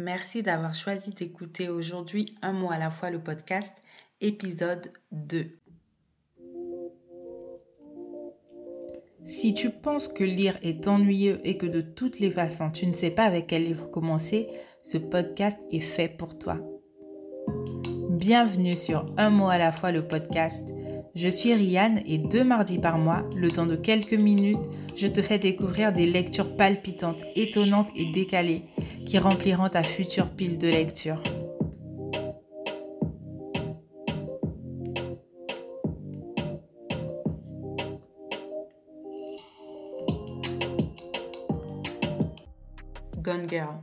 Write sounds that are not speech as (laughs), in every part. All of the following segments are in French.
Merci d'avoir choisi d'écouter aujourd'hui Un mot à la fois le podcast, épisode 2. Si tu penses que lire est ennuyeux et que de toutes les façons tu ne sais pas avec quel livre commencer, ce podcast est fait pour toi. Bienvenue sur Un mot à la fois le podcast. Je suis Rianne et deux mardis par mois, le temps de quelques minutes, je te fais découvrir des lectures palpitantes, étonnantes et décalées qui rempliront ta future pile de lecture. Gone Girl,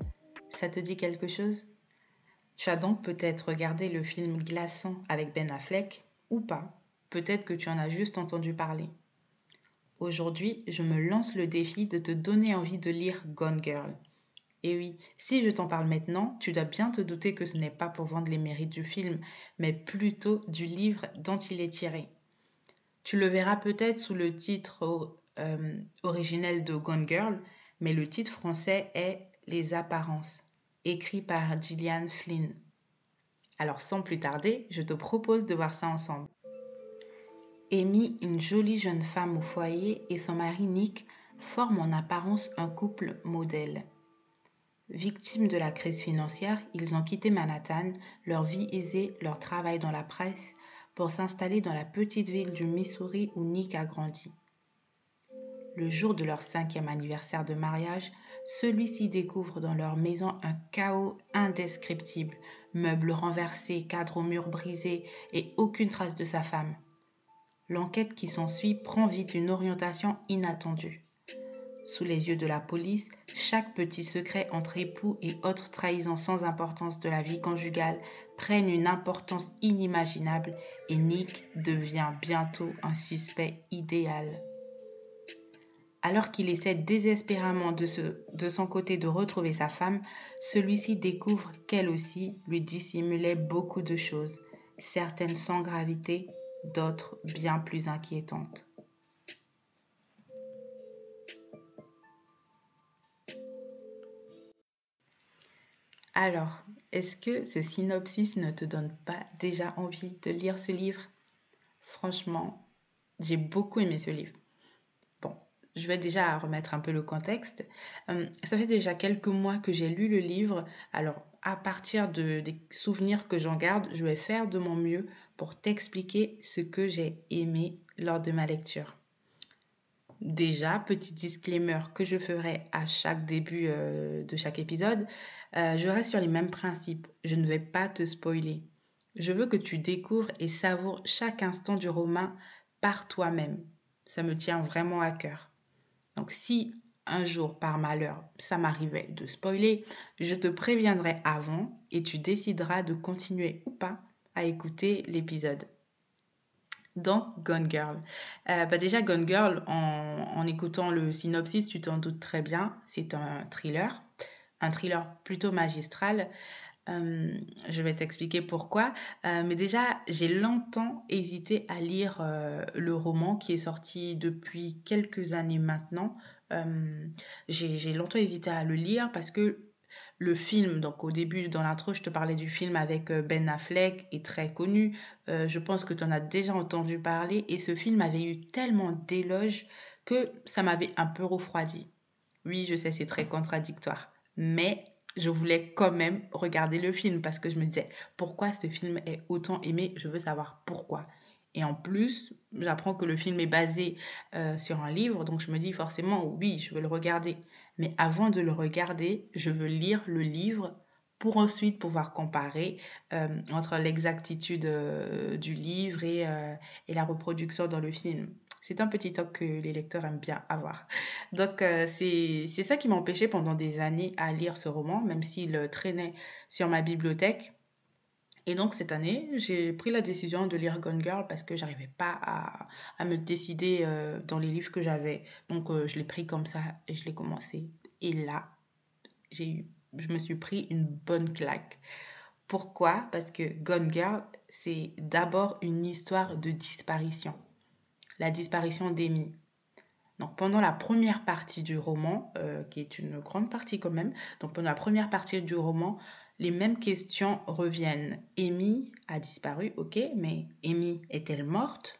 ça te dit quelque chose? Tu as donc peut-être regardé le film Glaçant avec Ben Affleck ou pas? Peut-être que tu en as juste entendu parler. Aujourd'hui, je me lance le défi de te donner envie de lire Gone Girl. Et oui, si je t'en parle maintenant, tu dois bien te douter que ce n'est pas pour vendre les mérites du film, mais plutôt du livre dont il est tiré. Tu le verras peut-être sous le titre euh, originel de Gone Girl, mais le titre français est Les apparences, écrit par Gillian Flynn. Alors sans plus tarder, je te propose de voir ça ensemble. Amy, une jolie jeune femme au foyer, et son mari Nick forment en apparence un couple modèle. Victimes de la crise financière, ils ont quitté Manhattan, leur vie aisée, leur travail dans la presse, pour s'installer dans la petite ville du Missouri où Nick a grandi. Le jour de leur cinquième anniversaire de mariage, celui-ci découvre dans leur maison un chaos indescriptible, meubles renversés, cadres au mur brisés et aucune trace de sa femme. L'enquête qui s'ensuit prend vite une orientation inattendue. Sous les yeux de la police, chaque petit secret entre époux et autres trahisons sans importance de la vie conjugale prennent une importance inimaginable et Nick devient bientôt un suspect idéal. Alors qu'il essaie désespérément de, de son côté de retrouver sa femme, celui-ci découvre qu'elle aussi lui dissimulait beaucoup de choses, certaines sans gravité, d'autres bien plus inquiétantes. Alors, est-ce que ce synopsis ne te donne pas déjà envie de lire ce livre? Franchement, j'ai beaucoup aimé ce livre. Bon, je vais déjà remettre un peu le contexte. Euh, ça fait déjà quelques mois que j'ai lu le livre. Alors, à partir de, des souvenirs que j'en garde, je vais faire de mon mieux pour t'expliquer ce que j'ai aimé lors de ma lecture. Déjà, petit disclaimer que je ferai à chaque début euh, de chaque épisode, euh, je reste sur les mêmes principes. Je ne vais pas te spoiler. Je veux que tu découvres et savoures chaque instant du roman par toi-même. Ça me tient vraiment à cœur. Donc si un jour par malheur ça m'arrivait de spoiler, je te préviendrai avant et tu décideras de continuer ou pas à écouter l'épisode. Donc, Gone Girl. Euh, bah déjà, Gone Girl, en, écoutant le synopsis, tu t'en doutes très bien, c'est un thriller, un thriller plutôt magistral. Euh, je vais t'expliquer pourquoi. Euh, mais déjà, j'ai longtemps hésité à lire le roman qui est sorti depuis quelques années maintenant. j'ai longtemps hésité à le lire parce que le film, donc au début, dans l'intro, je te parlais du film avec euh, Ben Affleck, est très connu. Euh, je pense que tu en as déjà entendu parler. Et ce film avait eu tellement d'éloges que ça m'avait un peu refroidi. Oui, je sais, c'est très contradictoire. Mais je voulais quand même regarder le film parce que je me disais, pourquoi ce film est autant aimé? Je veux savoir pourquoi. Et en plus, j'apprends que le film est basé euh, sur un livre, donc je me dis forcément, oui, je veux le regarder. Mais avant de le regarder, je veux lire le livre pour ensuite pouvoir comparer euh, entre l'exactitude euh, du livre et, euh, et, la reproduction dans le film. C'est un petit toc que les lecteurs aiment bien avoir. Donc c'est ça qui m'empêchait pendant des années à lire ce roman, même s'il traînait sur ma bibliothèque. Et donc cette année, j'ai pris la décision de lire Gone Girl parce que j'arrivais pas à, me décider euh, dans les livres que j'avais. Donc euh, je l'ai pris comme ça et je l'ai commencé. Et là, j'ai eu, je me suis pris une bonne claque. Pourquoi? Parce que Gone Girl, c'est d'abord une histoire de disparition. La disparition d'Amy. Donc pendant la première partie du roman, euh, qui est une grande partie quand même, donc pendant la première partie du roman, les mêmes questions reviennent. Amy a disparu, ok, mais Amy est-elle morte?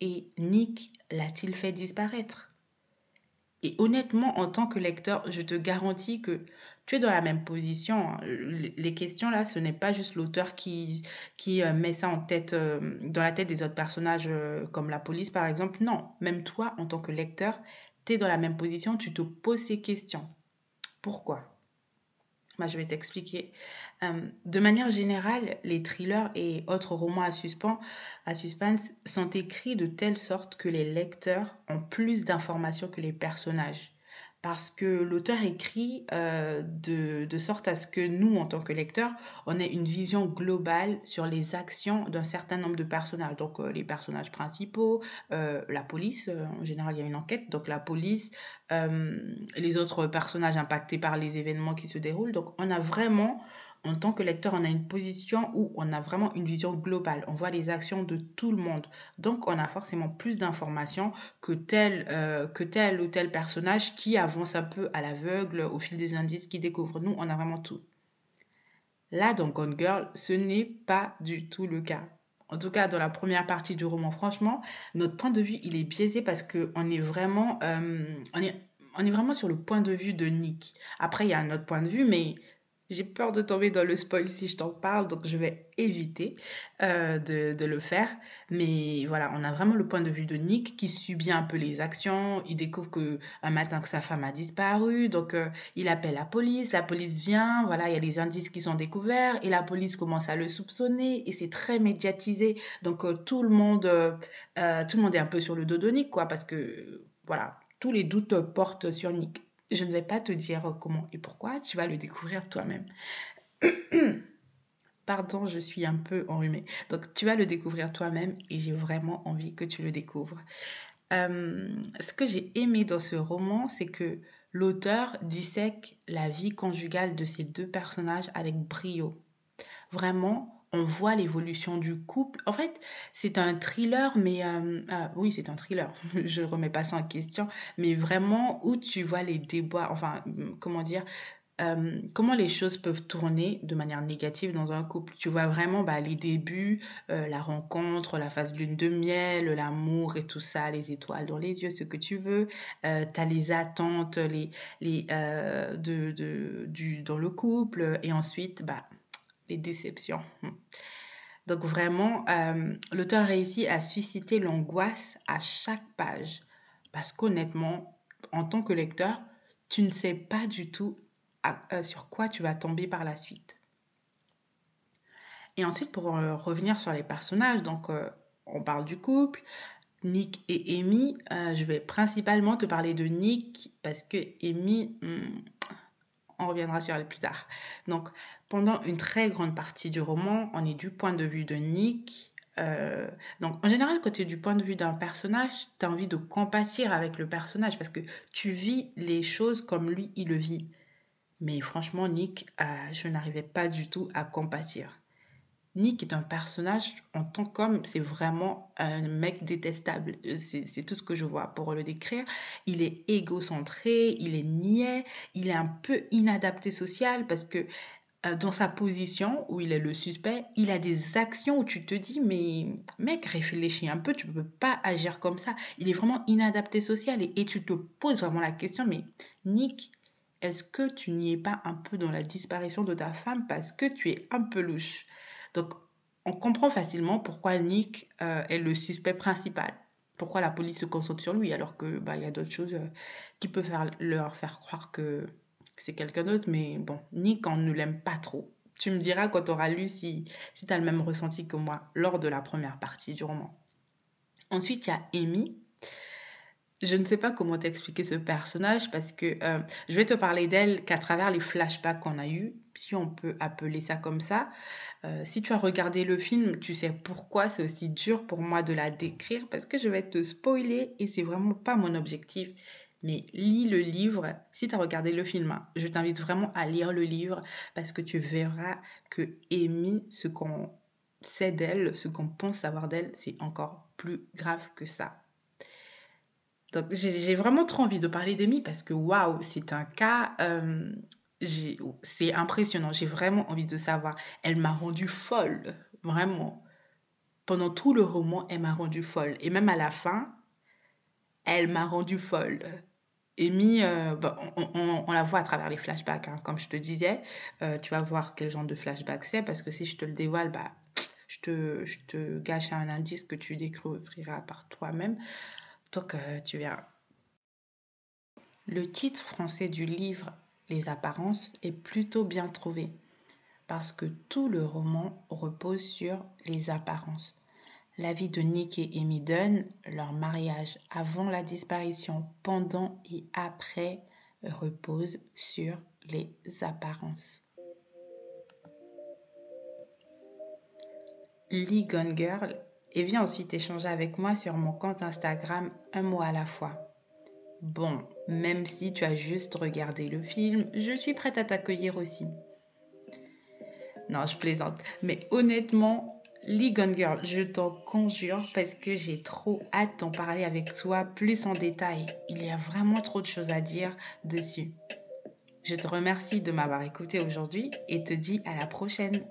Et Nick l'a-t-il fait disparaître? Et honnêtement, en tant que lecteur, je te garantis que tu es dans la même position. Hein. Les questions là, ce n'est pas juste l'auteur qui, qui euh, met ça en tête, euh, dans la tête des autres personnages, euh, comme la police par exemple. Non, même toi, en tant que lecteur, tu es dans la même position, tu te poses ces questions. Pourquoi? Bah, je vais t'expliquer. de manière générale, les thrillers et autres romans à, à suspense sont écrits de telle sorte que les lecteurs ont plus d'informations que les personnages parce que l'auteur écrit euh, de, de, sorte à ce que nous, en tant que lecteurs, on ait une vision globale sur les actions d'un certain nombre de personnages. Donc euh, les personnages principaux, euh, la police, en général il y a une enquête, donc la police, les autres personnages impactés par les événements qui se déroulent. Donc on a vraiment en tant que lecteur, on a une position où on a vraiment une vision globale. On voit les actions de tout le monde. Donc, on a forcément plus d'informations que tel, euh, que tel ou tel personnage qui avance un peu à l'aveugle au fil des indices, qui découvre. Nous, on a vraiment tout. Là, dans Gone Girl, ce n'est pas du tout le cas. En tout cas, dans la première partie du roman, franchement, notre point de vue, il est biaisé parce qu'on est vraiment... Euh, on est, on est vraiment sur le point de vue de Nick. Après, il y a un autre point de vue, mais j'ai peur de tomber dans le spoil si je t'en parle, donc je vais éviter euh, de, le faire. Mais voilà, on a vraiment le point de vue de Nick qui subit un peu les actions. Il découvre que un matin que sa femme a disparu, donc euh, il appelle la police. La police vient, voilà, il y a des indices qui sont découverts et la police commence à le soupçonner et c'est très médiatisé. Donc euh, tout le monde, tout le monde est un peu sur le dos de Nick, quoi, parce que voilà, tous les doutes portent sur Nick. Je ne vais pas te dire comment et pourquoi, tu vas le découvrir toi-même. (clears throat) Pardon, je suis un peu enrhumée. Donc, tu vas le découvrir toi-même et j'ai vraiment envie que tu le découvres. Euh, ce que j'ai aimé dans ce roman, c'est que l'auteur dissèque la vie conjugale de ces deux personnages avec brio. Vraiment, on voit l'évolution du couple. En fait, c'est un thriller, mais euh, euh, oui, c'est un thriller. (laughs) Je remets pas ça en question, mais vraiment où tu vois les déboires, enfin, comment dire, euh, comment les choses peuvent tourner de manière négative dans un couple. Tu vois vraiment bah, les débuts, la rencontre, la phase lune de miel, l'amour et tout ça, les étoiles dans les yeux, ce que tu veux. tu as les attentes les, les, de, de, du, dans le couple et ensuite, bah, les déceptions. Donc vraiment, euh, l'auteur réussit à susciter l'angoisse à chaque page. Parce qu'honnêtement, en tant que lecteur, tu ne sais pas du tout euh, sur quoi tu vas tomber par la suite. Et ensuite, pour euh, revenir sur les personnages, donc on parle du couple, Nick et Amy. je vais principalement te parler de Nick parce que Amy, hmm, on reviendra sur elle plus tard. Donc, pendant une très grande partie du roman, on est du point de vue de Nick. Euh, donc, en général, quand tu es du point de vue d'un personnage, tu as envie de compatir avec le personnage parce que tu vis les choses comme lui, il le vit. Mais franchement, Nick, euh, je n'arrivais pas du tout à compatir. Nick est un personnage en tant qu'homme, c'est vraiment un mec détestable. C'est tout ce que je vois pour le décrire. Il est égocentré, il est niais, il est un peu inadapté social parce que euh, dans sa position où il est le suspect, il a des actions où tu te dis mais mec réfléchis un peu, tu ne peux pas agir comme ça. Il est vraiment inadapté social et, et tu te poses vraiment la question mais Nick, est-ce que tu n'y es pas un peu dans la disparition de ta femme parce que tu es un peu louche? Donc, on comprend facilement pourquoi Nick euh, est le suspect principal. Pourquoi la police se concentre sur lui alors que bah, y a d'autres choses euh, qui peuvent faire, leur faire croire que c'est quelqu'un d'autre. Mais bon, Nick, on ne l'aime pas trop. Tu me diras quand tu auras lu si, si tu as le même ressenti que moi lors de la première partie du roman. Ensuite, il y a Amy. Je ne sais pas comment t'expliquer ce personnage parce que euh, je vais te parler d'elle qu'à travers les flashbacks qu'on a eus, si on peut appeler ça comme ça. Euh, si tu as regardé le film, tu sais pourquoi c'est aussi dur pour moi de la décrire parce que je vais te spoiler et c'est vraiment pas mon objectif. Mais lis le livre. Si tu as regardé le film, hein, je t'invite vraiment à lire le livre parce que tu verras que Amy, ce qu'on sait d'elle, ce qu'on pense savoir d'elle, c'est encore plus grave que ça. Donc, j'ai vraiment trop envie de parler d'Amy parce que waouh, c'est un cas. Euh, c'est impressionnant. J'ai vraiment envie de savoir. Elle m'a rendue folle. Vraiment. Pendant tout le roman, elle m'a rendue folle. Et même à la fin, elle m'a rendue folle. Amy, euh, bah, on, la voit à travers les flashbacks, hein. comme je te disais. Euh, tu vas voir quel genre de flashback c'est, parce que si je te le dévoile, bah, je, te, je te gâche un indice que tu découvriras par toi-même. Le titre français du livre Les apparences est plutôt bien trouvé parce que tout le roman repose sur les apparences. La vie de Nick et Amy Dunn, leur mariage avant la disparition, pendant et après repose sur les apparences. Lee Gone Girl et viens ensuite échanger avec moi sur mon compte Instagram un mois à la fois. Bon, même si tu as juste regardé le film, je suis prête à t'accueillir aussi. Non, je plaisante. Mais honnêtement, Lee Gone Girl, je t'en conjure parce que j'ai trop hâte d'en parler avec toi plus en détail. Il y a vraiment trop de choses à dire dessus. Je te remercie de m'avoir écouté aujourd'hui et te dis à la prochaine.